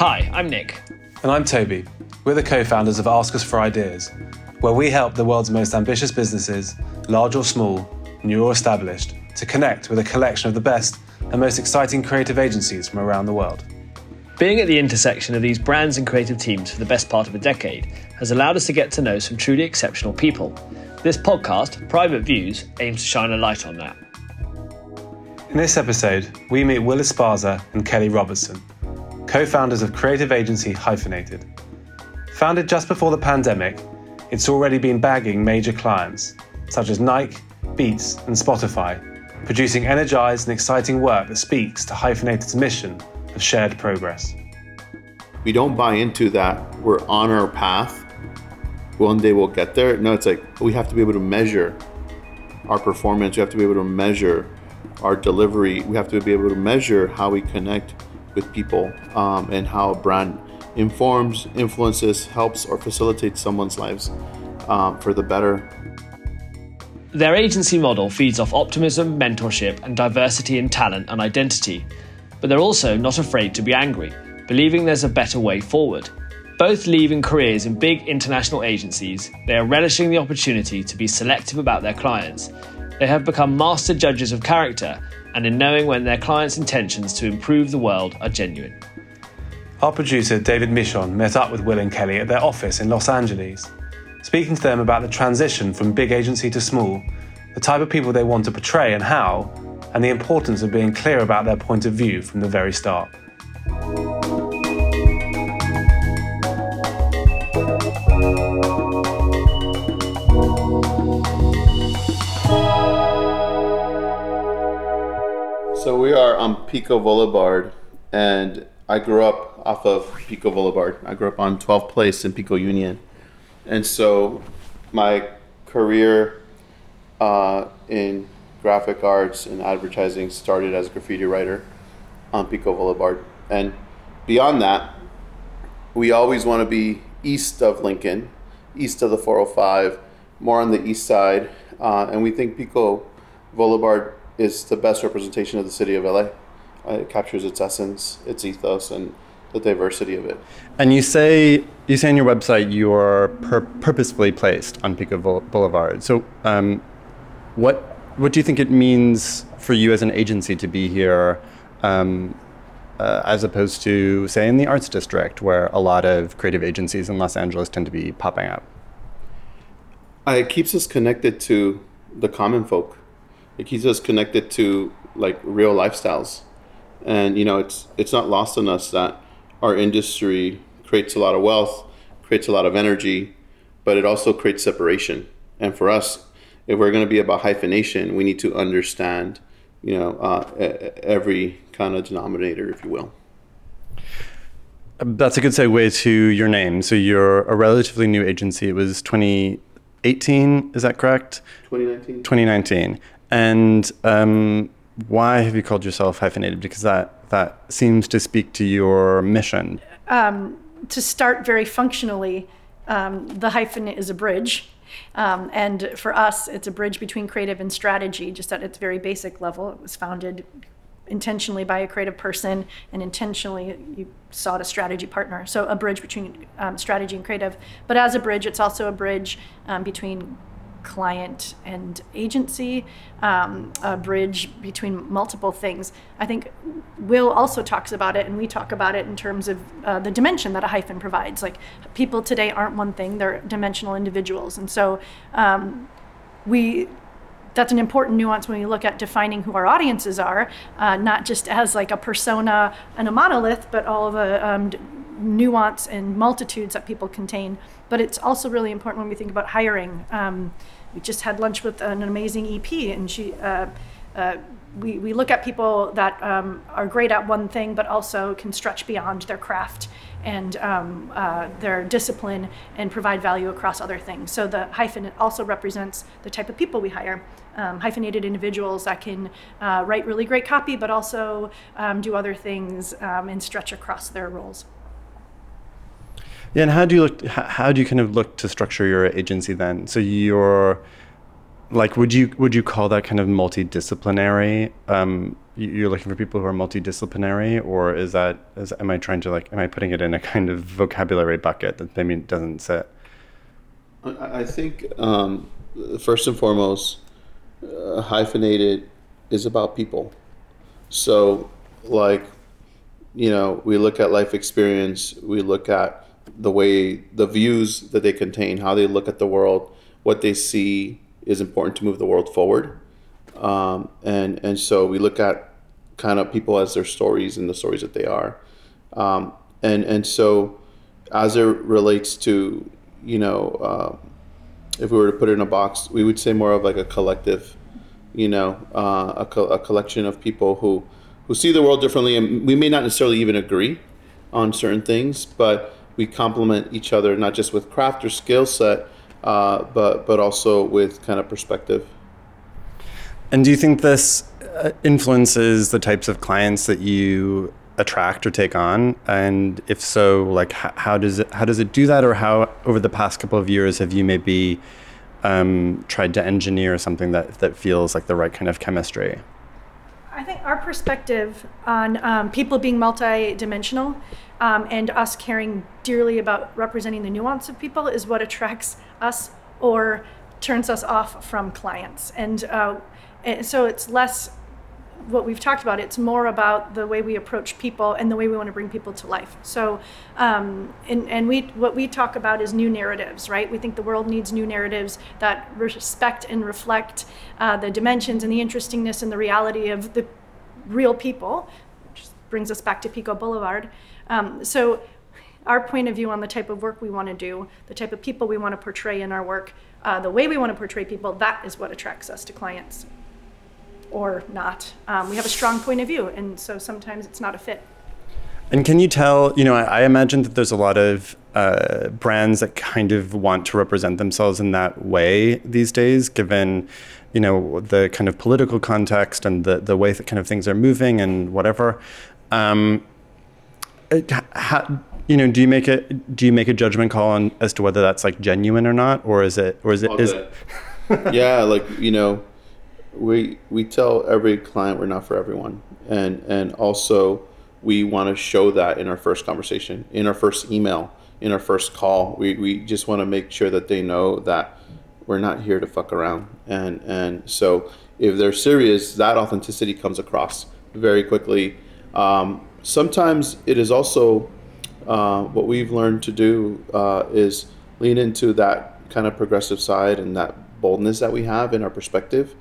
Hi, I'm Nick. And I'm Toby. We're the co founders of Ask Us for Ideas, where we help the world's most ambitious businesses, large or small, new or established, to connect with a collection of the best and most exciting creative agencies from around the world. Being at the intersection of these brands and creative teams for the best part of a decade has allowed us to get to know some truly exceptional people. This podcast, Private Views, aims to shine a light on that. In this episode, we meet Will Esparza and Kelly Robertson, co founders of creative agency Hyphenated. Founded just before the pandemic, it's already been bagging major clients such as Nike, Beats, and Spotify, producing energized and exciting work that speaks to Hyphenated's mission of shared progress. We don't buy into that we're on our path. One day we'll get there. No, it's like we have to be able to measure our performance. We have to be able to measure our delivery. We have to be able to measure how we connect with people um, and how a brand informs, influences, helps, or facilitates someone's lives um, for the better. Their agency model feeds off optimism, mentorship, and diversity in talent and identity. But they're also not afraid to be angry, believing there's a better way forward. Both leaving careers in big international agencies, they are relishing the opportunity to be selective about their clients. They have become master judges of character and in knowing when their clients' intentions to improve the world are genuine. Our producer, David Michon, met up with Will and Kelly at their office in Los Angeles, speaking to them about the transition from big agency to small, the type of people they want to portray and how, and the importance of being clear about their point of view from the very start. We are on Pico Boulevard, and I grew up off of Pico Boulevard. I grew up on 12th Place in Pico Union, and so my career uh, in graphic arts and advertising started as a graffiti writer on Pico Boulevard, and beyond that, we always want to be east of Lincoln, east of the 405, more on the east side, uh, and we think Pico Boulevard is the best representation of the city of LA. Uh, it captures its essence, its ethos, and the diversity of it. And you say you say on your website you are pur- purposefully placed on Pico Boulevard. So, um, what what do you think it means for you as an agency to be here, um, uh, as opposed to say in the Arts District, where a lot of creative agencies in Los Angeles tend to be popping up? Uh, it keeps us connected to the common folk it keeps us connected to like real lifestyles. And you know it's it's not lost on us that our industry creates a lot of wealth creates a lot of energy but it also creates separation. And for us if we're going to be about hyphenation we need to understand you know uh, every kind of denominator if you will. That's a good segue to your name. So you're a relatively new agency. It was 2018 is that correct? 2019 2019 and um, why have you called yourself hyphenated? Because that that seems to speak to your mission. Um, to start very functionally, um, the hyphen is a bridge. Um, and for us, it's a bridge between creative and strategy, just at its very basic level. It was founded intentionally by a creative person, and intentionally you sought a strategy partner. So a bridge between um, strategy and creative. But as a bridge, it's also a bridge um, between client and agency, um, a bridge between multiple things. I think Will also talks about it, and we talk about it in terms of uh, the dimension that a hyphen provides. Like people today aren't one thing; they're dimensional individuals, and so um, we. That's an important nuance when we look at defining who our audiences are, uh, not just as like a persona and a monolith, but all of the um, nuance and multitudes that people contain. But it's also really important when we think about hiring. Um, we just had lunch with an amazing EP, and she. Uh, uh, we, we look at people that um, are great at one thing, but also can stretch beyond their craft and um, uh, their discipline and provide value across other things. So the hyphen also represents the type of people we hire. Um, hyphenated individuals that can uh, write really great copy, but also um, do other things um, and stretch across their roles. Yeah, and how do you look? How do you kind of look to structure your agency then? So you're like would you would you call that kind of multidisciplinary um, you- you're looking for people who are multidisciplinary or is that is am i trying to like am i putting it in a kind of vocabulary bucket that maybe doesn't sit I I think um, first and foremost, uh, hyphenated is about people. So, like, you know, we look at life experience, we look at the way the views that they contain, how they look at the world, what they see is important to move the world forward. Um, and and so we look at kind of people as their stories and the stories that they are. Um, and and so as it relates to you know uh, if we were to put it in a box we would say more of like a collective you know uh, a, co- a collection of people who who see the world differently and we may not necessarily even agree on certain things but we complement each other not just with craft or skill set uh, but but also with kind of perspective And do you think this uh, influences the types of clients that you attract or take on? And if so, like how, how does it how does it do that, or how over the past couple of years have you maybe um, tried to engineer something that that feels like the right kind of chemistry? I think our perspective on um, people being multidimensional um, and us caring dearly about representing the nuance of people is what attracts us or turns us off from clients. And, uh, and so it's less what we've talked about. It's more about the way we approach people and the way we want to bring people to life. So, um, and, and we what we talk about is new narratives, right? We think the world needs new narratives that respect and reflect uh, the dimensions and the interestingness and the reality of the real people, which brings us back to Pico Boulevard. Um, so, our point of view on the type of work we want to do, the type of people we want to portray in our work, uh, the way we want to portray people, that is what attracts us to clients or not. Um, we have a strong point of view, and so sometimes it's not a fit. And can you tell, you know, I, I imagine that there's a lot of uh, brands that kind of want to represent themselves in that way these days, given, you know, the kind of political context and the, the way that kind of things are moving and whatever. Um, how, you know, do you make a do you make a judgment call on as to whether that's like genuine or not, or is it or is it is it All is day. yeah, like you know, we we tell every client we're not for everyone, and and also we want to show that in our first conversation, in our first email, in our first call. We we just want to make sure that they know that we're not here to fuck around, and and so if they're serious, that authenticity comes across very quickly. Um, sometimes it is also uh, what we've learned to do uh, is lean into that kind of progressive side and that boldness that we have in our perspective.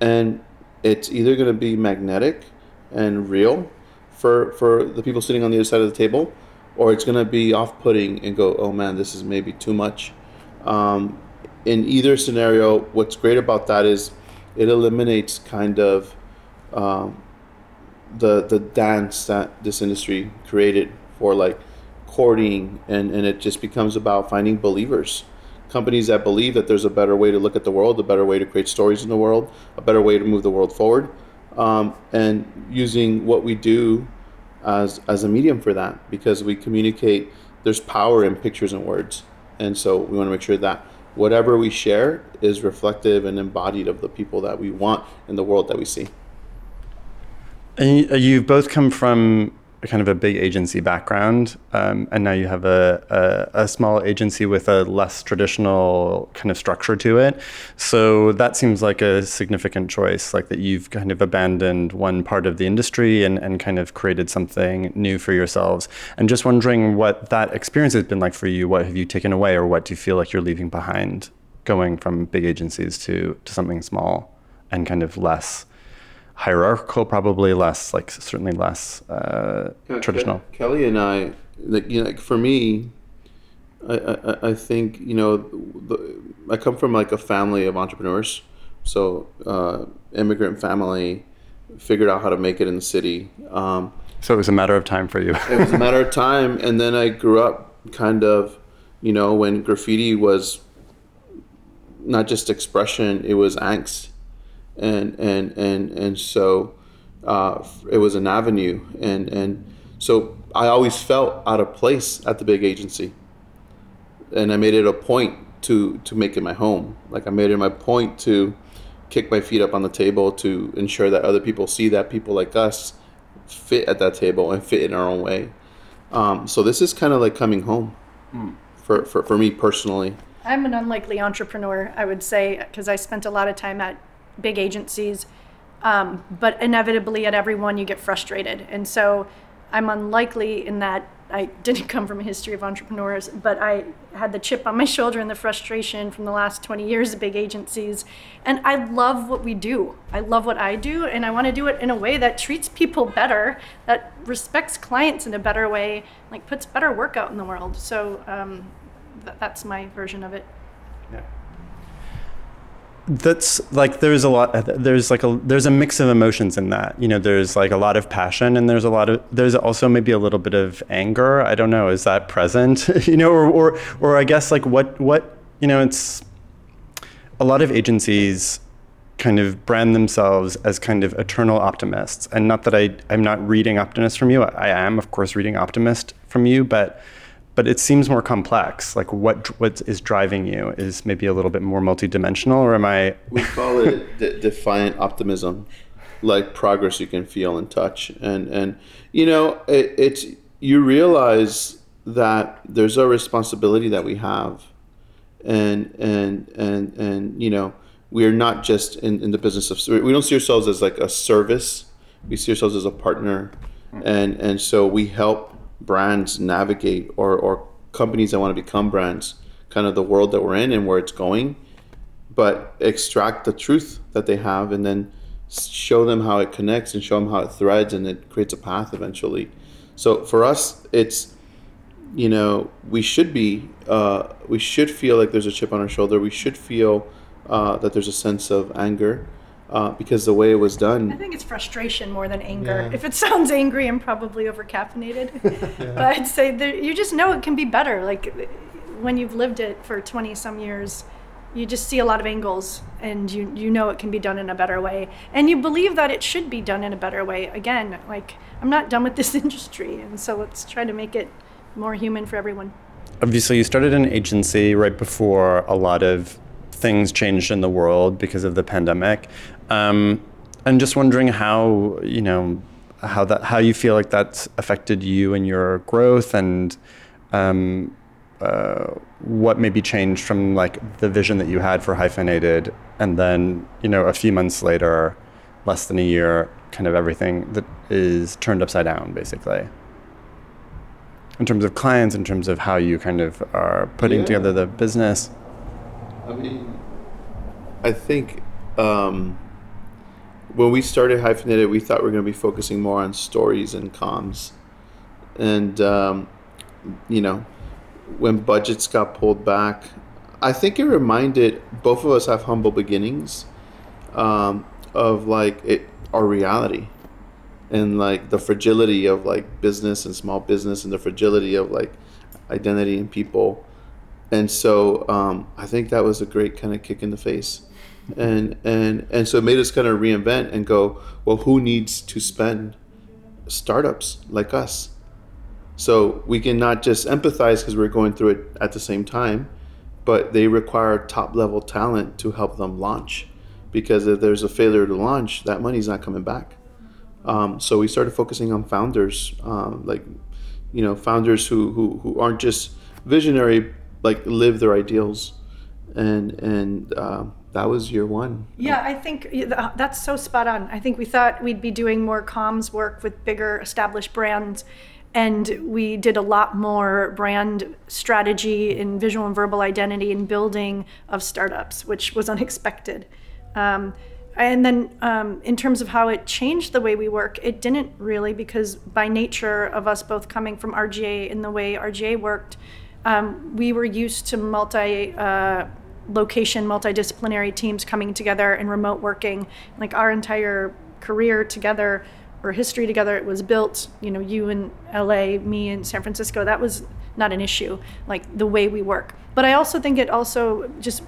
And it's either going to be magnetic and real for, for the people sitting on the other side of the table, or it's going to be off putting and go, oh man, this is maybe too much. Um, in either scenario, what's great about that is it eliminates kind of um, the the dance that this industry created for like courting and and it just becomes about finding believers. Companies that believe that there's a better way to look at the world a better way to create stories in the world a better way to move the world forward um, and using what we do as as a medium for that because we communicate there's power in pictures and words. And so we want to make sure that whatever we share is reflective and embodied of the people that we want in the world that we see And you- you've both come from a kind of a big agency background, um, and now you have a, a, a small agency with a less traditional kind of structure to it. So that seems like a significant choice, like that you've kind of abandoned one part of the industry and, and kind of created something new for yourselves. And just wondering what that experience has been like for you. What have you taken away, or what do you feel like you're leaving behind going from big agencies to, to something small and kind of less? Hierarchical, probably less like certainly less uh, traditional. Ke- Kelly and I, like you know, like for me, I, I, I think you know, the, I come from like a family of entrepreneurs, so uh, immigrant family, figured out how to make it in the city. Um, So it was a matter of time for you. it was a matter of time, and then I grew up kind of, you know, when graffiti was not just expression; it was angst and and and and so uh, it was an avenue and and so I always felt out of place at the big agency and I made it a point to to make it my home. Like I made it my point to kick my feet up on the table to ensure that other people see that people like us fit at that table and fit in our own way. Um, so this is kind of like coming home for, for, for me personally. I'm an unlikely entrepreneur, I would say, because I spent a lot of time at big agencies. Um, but inevitably, at every one, you get frustrated. And so I'm unlikely in that I didn't come from a history of entrepreneurs, but I had the chip on my shoulder and the frustration from the last 20 years of big agencies. And I love what we do. I love what I do, and I want to do it in a way that treats people better, that respects clients in a better way, like puts better work out in the world. So um, th- that's my version of it. That's like there's a lot there's like a there's a mix of emotions in that. You know there's like a lot of passion and there's a lot of there's also maybe a little bit of anger. I don't know. Is that present? You know or or or i guess like what what you know it's a lot of agencies kind of brand themselves as kind of eternal optimists. And not that i i'm not reading optimist from you. I am of course reading optimist from you but but it seems more complex. Like what what is driving you is maybe a little bit more multidimensional, or am I? We call it de- defiant optimism, like progress you can feel and touch, and and you know it, it's you realize that there's a responsibility that we have, and and and and you know we are not just in, in the business of we don't see ourselves as like a service, we see ourselves as a partner, hmm. and and so we help brands navigate or, or companies that want to become brands kind of the world that we're in and where it's going but extract the truth that they have and then show them how it connects and show them how it threads and it creates a path eventually. So for us it's you know we should be uh, we should feel like there's a chip on our shoulder. We should feel uh, that there's a sense of anger uh, because the way it was done. I done think it's frustration more than anger. If it sounds angry, I'm probably overcaffeinated. But I'd say that you just know it can be better. Like when you've lived it for 20 some years, you just see a lot of angles and you, you know it can be done in a better way. And you believe that it should be done in a better way. Again, like I'm not done with this industry. And so let's try to make it more human for everyone. Obviously, you started an agency right before a lot of things changed in the world because of the pandemic. Um, and just wondering how you know how that how you feel like that's affected you and your growth and um, uh, what maybe changed from like the vision that you had for hyphenated and then you know a few months later less than a year kind of everything that is turned upside down basically in terms of clients in terms of how you kind of are putting Yeah. together the business I mean, I think um, when we started hyphenated, we thought we were going to be focusing more on stories and comms, and um, you know, when budgets got pulled back, I think it reminded both of us have humble beginnings um, of like it our reality and like the fragility of like business and small business and the fragility of like identity and people. And so um, I think that was a great kind of kick in the face, and and and so it made us kind of reinvent and go, well, who needs to spend startups like us? So we can not just empathize because we're going through it at the same time, but they require top level talent to help them launch, because if there's a failure to launch, that money's not coming back. Um, so we started focusing on founders, um, like you know, founders who who, who aren't just visionary like live their ideals and and um, that was year one Yeah, I think that's so spot on. I think we thought we'd be doing more comms work with bigger established brands. And we did a lot more brand strategy and visual and verbal identity and building of startups, which was unexpected. Um, and then, um, in terms of how it changed the way we work, it didn't really, because by nature of us both coming from RGA and the way RGA worked, um, we were used to multi uh, location, multidisciplinary teams coming together and remote working. Like our entire career together or history together, it was built, you know, you in LA, me in San Francisco. That was not an issue, like the way we work. But I also think it also just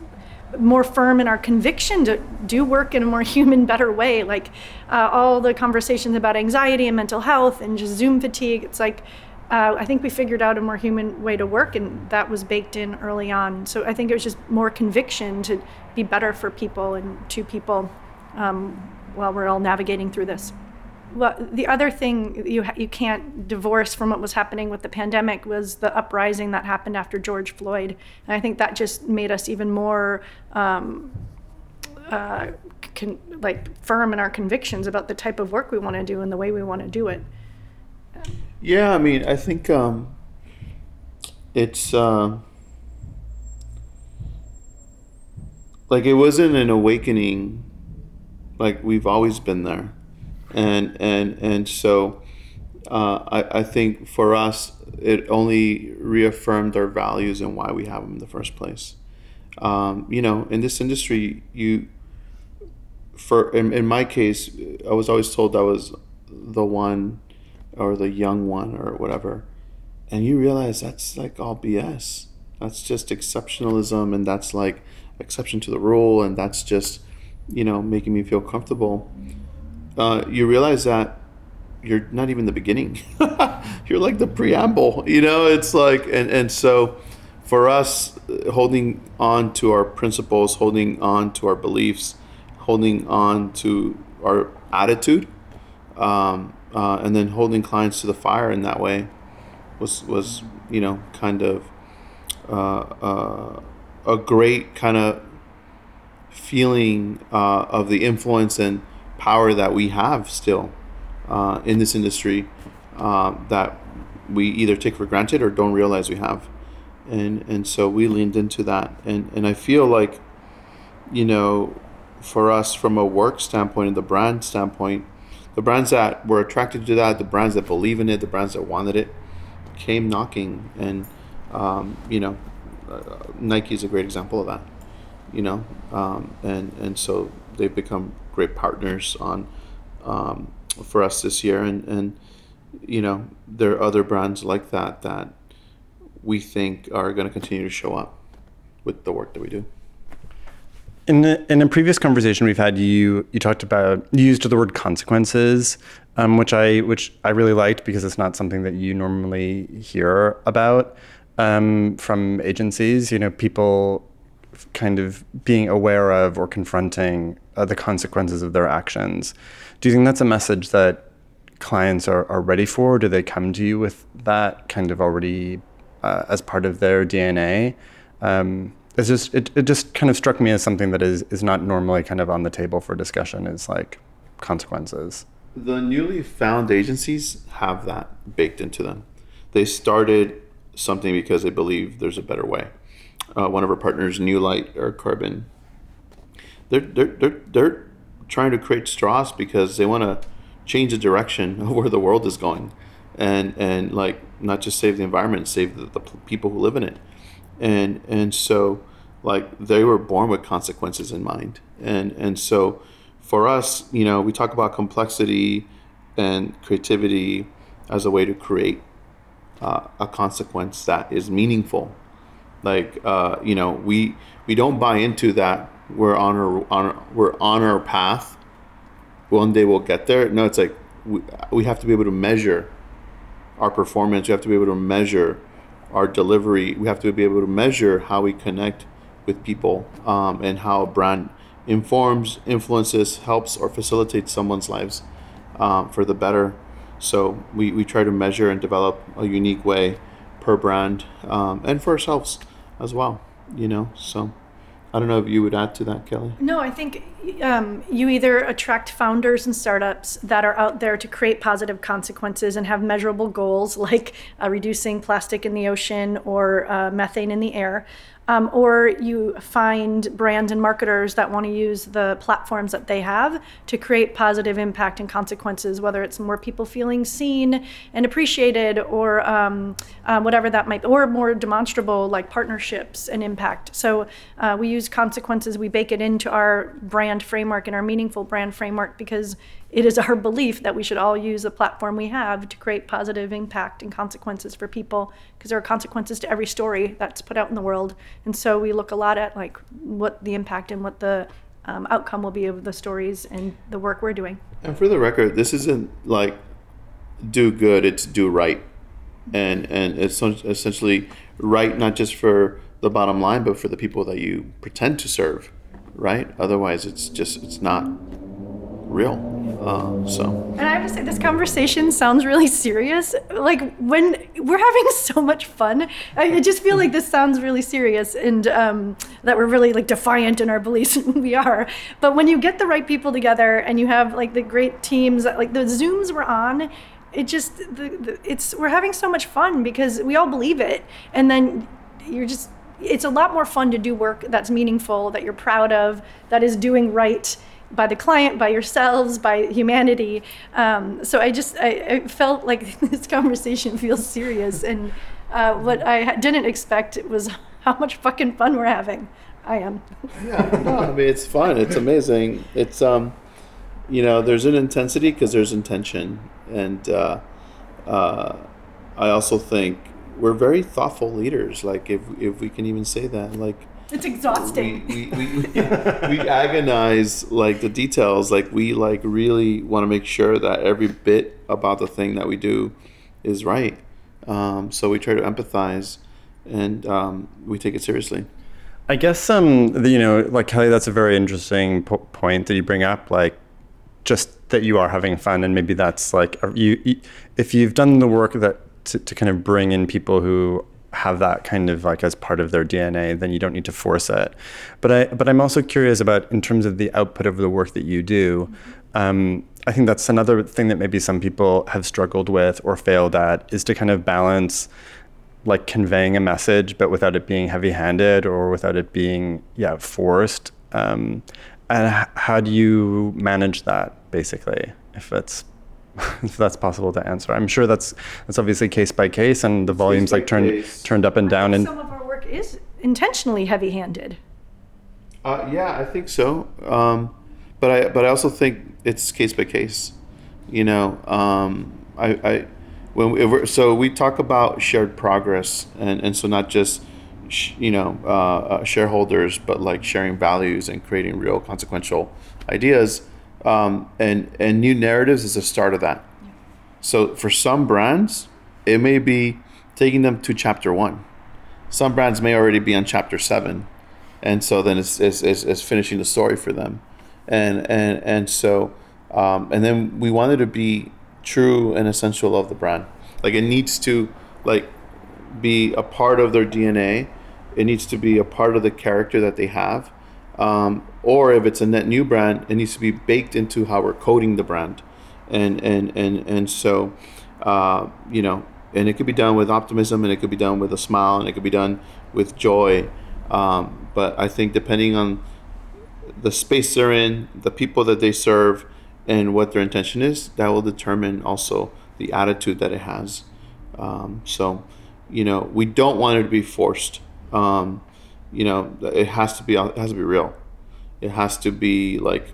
more firm in our conviction to do work in a more human, better way. Like uh, all the conversations about anxiety and mental health and just Zoom fatigue. It's like uh, I think we figured out a more human way to work, and that was baked in early on. So I think it was just more conviction to be better for people and to people um, while we're all navigating through this. Well, the other thing you you can't divorce from what was happening with the pandemic was the uprising that happened after George Floyd, and I think that just made us even more. Um, uh, con- like firm in our convictions about the type of work we want to do and the way we want to do it. Yeah, I mean, I think um, it's uh, like it wasn't an awakening. Like we've always been there, and and and so uh, I I think for us it only reaffirmed our values and why we have them in the first place. Um, you know, in this industry, you for in, in my case, I was always told I was the one or the young one or whatever. And you realize that's like all BS. That's just exceptionalism and that's like exception to the rule and that's just, you know, making me feel comfortable. Uh, you realize that you're not even the beginning. you're like the preamble, you know, it's like, and, and so for us, holding on to our principles, holding on to our beliefs, holding on to our attitude, um, uh, and then holding clients to the fire in that way was was you know kind of uh, uh, a great kind of feeling uh, of the influence and power that we have still uh, in this industry uh, that we either take for granted or don't realize we have. And and so we leaned into that. And and I feel like you know for us from a work standpoint and the brand standpoint the brands that were attracted to that, the brands that believe in it, the brands that wanted it, came knocking. And um, you know, uh, Nike is a great example of that. You know, um, and and so they've become great partners on um, for us this year. And and you know, there are other brands like that that we think are going to continue to show up with the work that we do. In a, in a previous conversation we've had, you you talked about you used the word consequences, um, which I which I really liked because it's not something that you normally hear about um, from agencies. You know, people kind of being aware of or confronting uh, the consequences of their actions. Do you think that's a message that clients are, are ready for? Do they come to you with that kind of already uh, as part of their DNA? Um, it's just it, it just kind of struck me as something that is is not normally kind of on the table for discussion is like consequences. The newly found agencies have that baked into them. They started something because they believe there's a better way. Uh, one of our partners Newlight AirCarbon they're, they're, they're, they're trying to create straws because they want to change the direction of where the world is going and and like not just save the environment save the, the people who live in it and and so like they were born with consequences in mind. And and so for us you know we talk about complexity and creativity as a way to create uh, a consequence that is meaningful. Like uh, you know we we don't buy into that we're on our on we're on our path. One day we'll get there. No it's like we, we have to be able to measure our performance. We have to be able to measure our delivery, we have to be able to measure how we connect with people um, and how a brand informs, influences, helps, or facilitates someone's lives um, for the better. So we, we try to measure and develop a unique way per brand um, and for ourselves as well, you know. So I don't know if you would add to that, Kelly. No, I think um, you either attract founders and startups that are out there to create positive consequences and have measurable goals, like uh, reducing plastic in the ocean or uh, methane in the air, um, or you find brands and marketers that want to use the platforms that they have to create positive impact and consequences, whether it's more people feeling seen and appreciated, or um, uh, whatever that might, be, or more demonstrable like partnerships and impact. So uh, we use consequences. We bake it into our brand framework and our meaningful brand framework because it is our belief that we should all use the platform we have to create positive impact and consequences for people because there are consequences to every story that's put out in the world. And so we look a lot at like what the impact and what the um, outcome will be of the stories and the work we're doing. And for the record this isn't like do good it's do right. And and it's essentially right not just for the bottom line, but for the people that you pretend to serve, right? Otherwise, it's just it's not real. Uh, so And I have to say, this conversation sounds really serious. Like when we're having so much fun, I just feel like this sounds really serious, and um, that we're really like defiant in our beliefs. we are. But when you get the right people together and you have like the great teams, like the zooms we're on, it just the, the, it's we're having so much fun because we all believe it, and then you're just it's a lot more fun to do work that's meaningful, that you're proud of, that is doing right by the client, by yourselves, by humanity. Um, so I just I, I felt like this conversation feels serious, and uh, what I didn't expect was how much fucking fun we're having. I am. yeah, no, I mean it's fun. It's amazing. It's um, you know, there's an intensity because there's intention, and uh, uh, I also think we're very thoughtful leaders. Like if if we can even say that, like It's we exhausting. we, we, we agonize like the details. Like we like really want to make sure that every bit about the thing that we do is right. Um, so we try to empathize, and um, we take it seriously. I guess um the- you know like Kelly, that's a very interesting po- point that you bring up. Like just that you are having fun, and maybe that's like you, you if you've done the work that to, to kind of bring in people who have that kind of like as part of their DNA, then you don't need to force it. But I but I'm also curious about in terms of the output of the work that you do. Um, I think that's another thing that maybe some people have struggled with or failed at is to kind of balance like conveying a message, but without it being heavy-handed or without it being yeah forced. Um, and how do you manage that basically, if it's if that's possible to answer? I'm sure that's that's obviously case by case, and the volumes by like turned case. turned up and down. And some of our work is intentionally heavy-handed. Uh, yeah, I think so. Um, but I but I also think it's case by case. You know, um, I, I when we, we're, so we talk about shared progress, and, and so not just sh- you know uh, uh, shareholders, but like sharing values and creating real consequential ideas. Um, and and new narratives is the start of that. So for some brands, it may be taking them to chapter one. Some brands may already be on chapter seven. And so then it's, it's, it's, it's finishing the story for them. And and and so um, and then we wanted to be true and essential of the brand. Like it needs to like be a part of their dna it needs to be a part of the character that they have. Um, or if it's a net new brand it needs to be baked into how we're coding the brand and and and and so uh, you know and it could be done with optimism and it could be done with a smile and it could be done with joy um, but I think depending on the space they're in, the people that they serve, and what their intention is, that will determine also the attitude that it has. Um, so, you know, we don't want it to be forced. Um, you know, it has to be it has to be real. It has to be like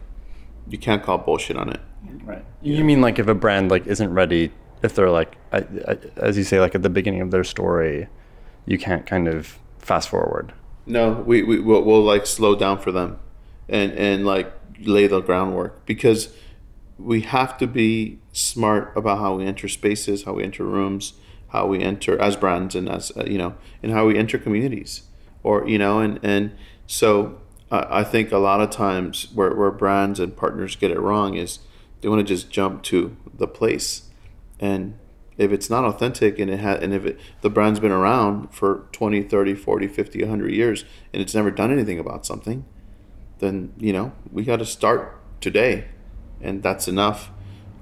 you can't call bullshit on it. Right. You mean like if a brand like isn't ready, if they're like, I, I, as you say, like at the beginning of their story, you can't kind of fast forward. No, we, we we'll, we'll like slow down for them, and and like lay the groundwork because we have to be smart about how we enter spaces, how we enter rooms, how we enter as brands, and as uh, you know, and how we enter communities, or you know, and and so uh, I think a lot of times where where brands and partners get it wrong is they want to just jump to the place, and if it's not authentic and it ha- and if it, the brand's been around for 20 30 40 50 100 years and it's never done anything about something then you know we got to start today. And that's enough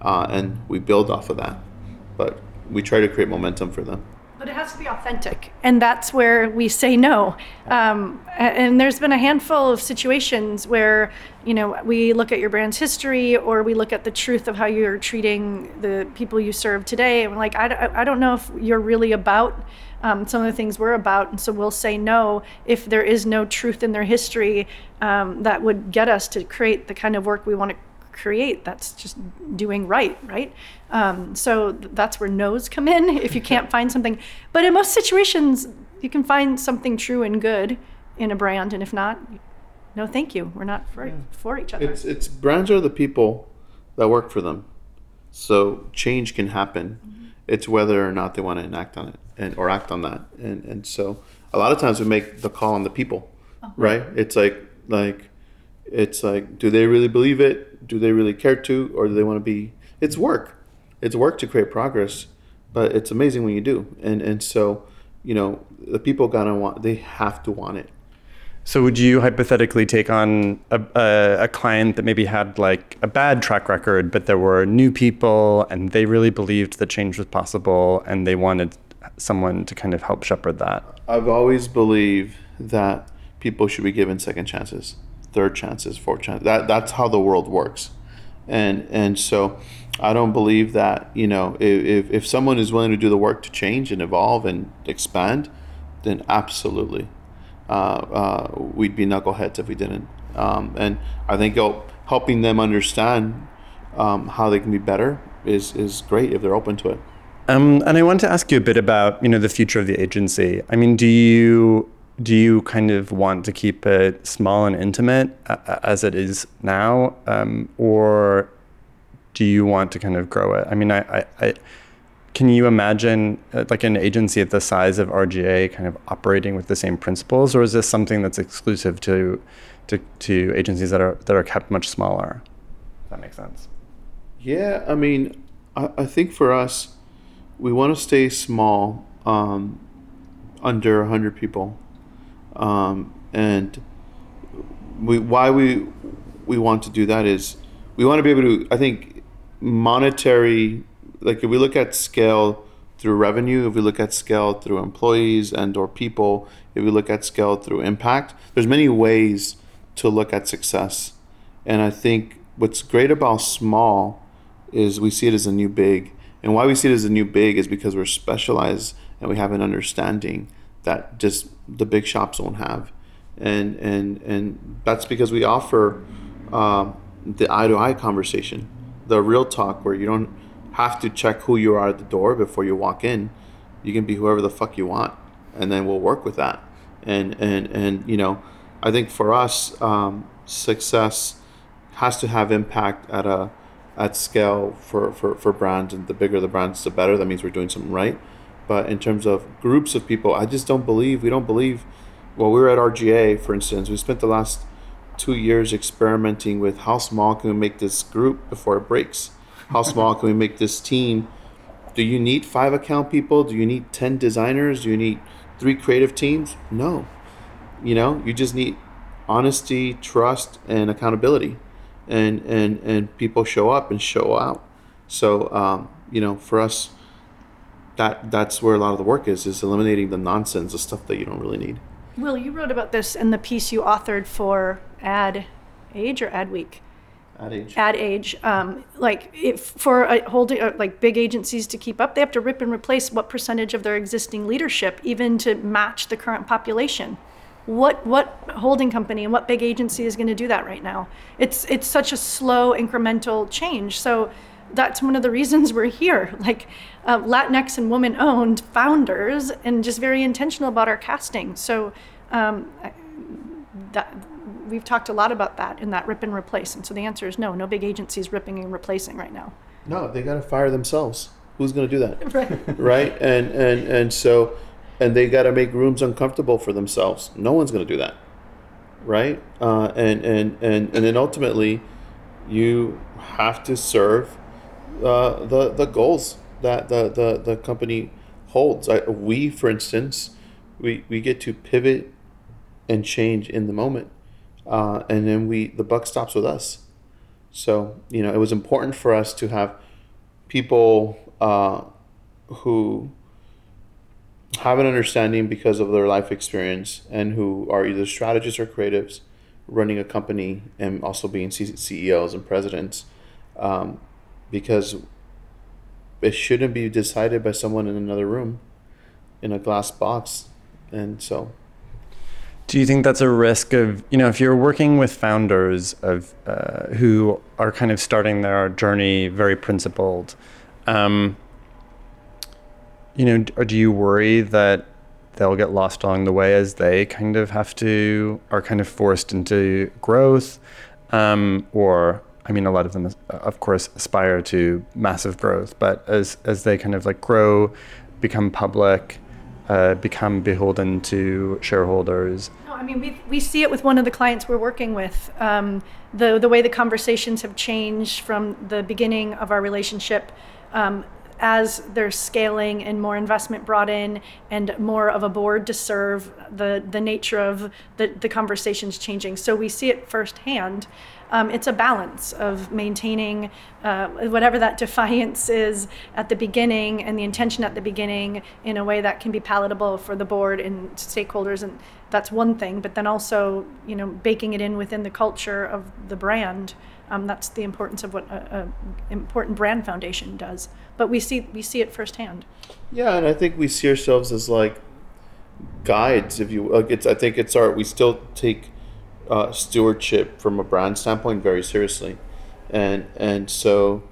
uh, and we build off of that. But we try to create momentum for them But it has to be authentic, and that's where we say no. Um, and there's been a handful of situations where, you know, we look at your brand's history or we look at the truth of how you're treating the people you serve today, and we're like, I don't know if you're really about um, some of the things we're about, and so we'll say no if there is no truth in their history um, that would get us to create the kind of work we want to create that's just doing right right? Um, so th- that's where no's come in if you can't find something. But in most situations you can find something true and good in a brand and if not no thank you. We're not for, for each other. It's it's brands are the people that work for them. So change can happen. It's whether or not they want to enact on it and or act on that. And and so a lot of times we make the call on the people, right? It's like like it's like do they really believe it? Do they really care to, or do they want to be? It's work. It's work to create progress, but it's amazing when you do. And and so you know the people gotta want. They have to want it. So would you hypothetically take on a, a, a, client that maybe had like a bad track record, but there were new people and they really believed that change was possible and they wanted someone to kind of help shepherd that? I've always believed that people should be given second chances, third chances, fourth chances. That that's how the world works, and and so I don't believe that you know if if someone is willing to do the work to change and evolve and expand, then absolutely uh, uh, we'd be knuckleheads if we didn't. Um, and I think helping them understand um, how they can be better is, is great if they're open to it. Um, and I want to ask you a bit about you know the future of the agency. I mean, do you do you kind of want to keep it small and intimate as it is now, um, or do you want to kind of grow it? I mean, I, I, I can you imagine uh, like an agency at the size of RGA kind of operating with the same principles, or is this something that's exclusive to to, to agencies that are that are kept much smaller? That makes sense. Yeah, I mean, I, I think for us, we want to stay small, um, under hundred people, um, and we why we we want to do that is we want to be able to. I think monetary like if we look at scale through revenue, if we look at scale through employees and or people, if we look at scale through impact, there's many ways to look at success. And I think what's great about small is we see it as a new big. And why we see it as a new big is because we're specialized and we have an understanding that just the big shops won't have. And and and that's because we offer uh, the eye to eye conversation, the real talk where you don't have to check who you are at the door before you walk in. You can be whoever the fuck you want, and then we'll work with that. And and and you know, I think for us, um, success has to have impact at a at scale for, for, for brands, and the bigger the brands, the better. That means we're doing something right. But in terms of groups of people, I just don't believe we don't believe. Well, we were at RGA, for instance. We spent the last two years experimenting with how small can we make this group before it breaks how small can we make this team? Do you need five account people? Do you need 10 designers? Do you need three creative teams? No. You know, you just need honesty, trust, and accountability. And, and, and people show up and show out. So, um, you know, for us, that that's where a lot of the work is, is eliminating the nonsense, the stuff that you don't really need. Will, you wrote about this in the piece you authored for Ad Age or Ad Week ad age. Ad age, um, like if for a holding uh, like big agencies to keep up, they have to rip and replace what percentage of their existing leadership, even to match the current population. What what holding company and what big agency is going to do that right now? It's it's such a slow incremental change. So that's one of the reasons we're here. Like uh, Latinx and woman owned founders, and just very intentional about our casting. So um, that we've talked a lot about that in that rip and replace. And so the answer is no, no big agencies ripping and replacing right now. No, they got to fire themselves. Who's going to do that? right. right. And, and, and so, and they got to make rooms uncomfortable for themselves. No one's going to do that. Right. Uh, and, and, and, and then ultimately you have to serve uh, the, the goals that the, the, the company holds. I, we, for instance, we, we get to pivot and change in the moment uh, and then we the buck stops with us. So you know, it was important for us to have people uh, who have an understanding because of their life experience and who are either strategists or creatives running a company and also being CEOs and presidents um, because it shouldn't be decided by someone in another room in a glass box and so do you think that's a risk of, you know, if you're working with founders of uh, who are kind of starting their journey very principled, um, you know, or do you worry that they'll get lost along the way as they kind of have to, are kind of forced into growth? Um, or I mean, a lot of them, of course, aspire to massive growth, but as as they kind of like grow, become public, uh, become beholden to shareholders. No, I mean, we, we see it with one of the clients we're working with. Um, the, the way the conversations have changed from the beginning of our relationship um, as they're scaling and more investment brought in and more of a board to serve, the, the nature of the, the conversations changing. So we see it firsthand. Um, it's a balance of maintaining uh, whatever that defiance is at the beginning and the intention at the beginning in a way that can be palatable for the board and stakeholders and that's one thing but then also you know baking it in within the culture of the brand um, that's the importance of what a, a important brand foundation does but we see we see it firsthand Yeah, and I think we see ourselves as like guides. If you like, it's I think it's our we still take uh, stewardship from a brand standpoint very seriously, and and so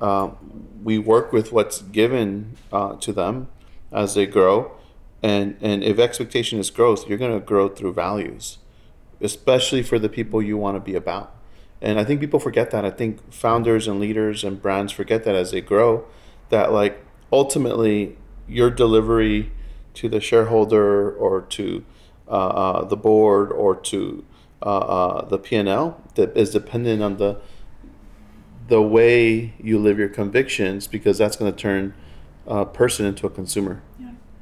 um, we work with what's given uh, to them as they grow, and and if expectation is growth, you're going to grow through values, especially for the people you want to be about. And I think people forget that. I think founders and leaders and brands forget that as they grow, that like ultimately your delivery to the shareholder or to uh, uh, the board or to uh, uh, the P and L that is dependent on the the way you live your convictions because that's going to turn a person into a consumer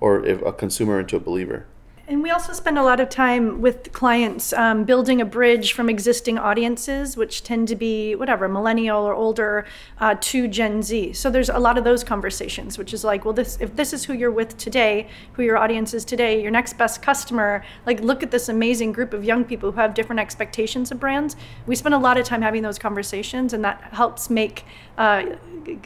or if a consumer into a believer. And we also spend a lot of time with clients um, building a bridge from existing audiences, which tend to be whatever, millennial or older, uh, to Gen Z. So there's a lot of those conversations, which is like, well, this if this is who you're with today, who your audience is today, your next best customer, like look at this amazing group of young people who have different expectations of brands. We spend a lot of time having those conversations, and that helps make uh,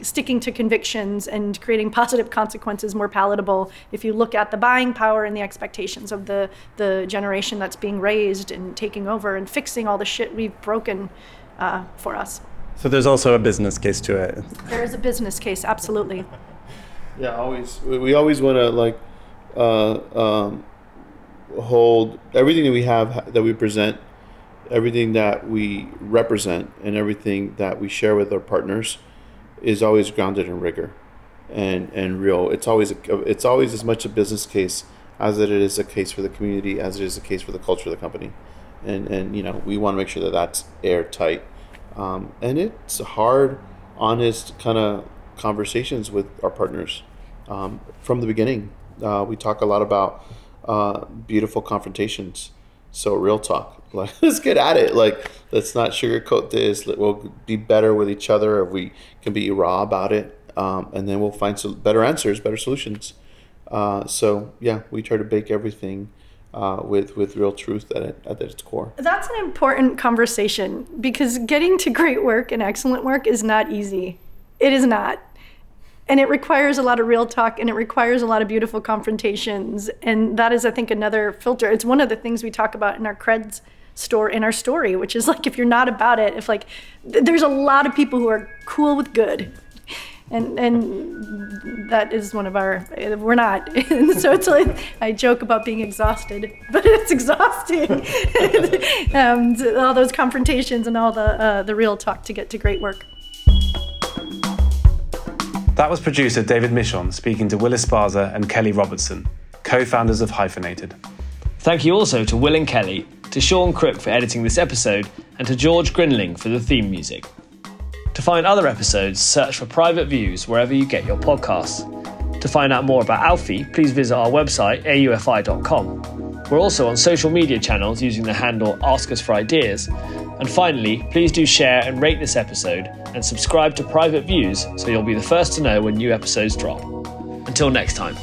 sticking to convictions and creating positive consequences more palatable if you look at the buying power and the expectations of the, the generation that's being raised and taking over and fixing all the shit we've broken uh, for us. So there's also a business case to it. There is a business case, absolutely. Yeah, always. We we always want to like uh, um, hold everything that we have that we present, everything that we represent, and everything that we share with our partners is always grounded in rigor and and real. It's always a, it's always as much a business case as it is a case for the community as it is a case for the culture of the company, and and you know we want to make sure that that's airtight. Um, and it's hard, honest kind of conversations with our partners um, from the beginning. Uh, we talk a lot about uh, beautiful confrontations. So real talk, like let's get at it. Like let's not sugarcoat this. We'll be better with each other if we can be raw about it, um, and then we'll find some better answers, better solutions. Uh, so yeah, we try to bake everything uh, with with real truth at it at its core. That's an important conversation because getting to great work and excellent work is not easy. It is not. And it requires a lot of real talk and it requires a lot of beautiful confrontations. And that is, I think, another filter. It's one of the things we talk about in our creds store in our story, which is like if you're not about it, if like th- there's a lot of people who are cool with good. And and that is one of our we're not. And so it's like I joke about being exhausted, but it's exhausting. um, all those confrontations and all the uh, the real talk to get to great work. That was producer David Michon speaking to Will Esparza and Kelly Robertson, co founders of Hyphenated. Thank you also to Will and Kelly, to Sean Crook for editing this episode, and to George Grinling for the theme music. To find other episodes, search for Private Views wherever you get your podcasts. To find out more about Alfie, please visit our website, aufi.com. We're also on social media channels using the handle Ask Us for Ideas. And finally, please do share and rate this episode and subscribe to Private Views so you'll be the first to know when new episodes drop. Until next time.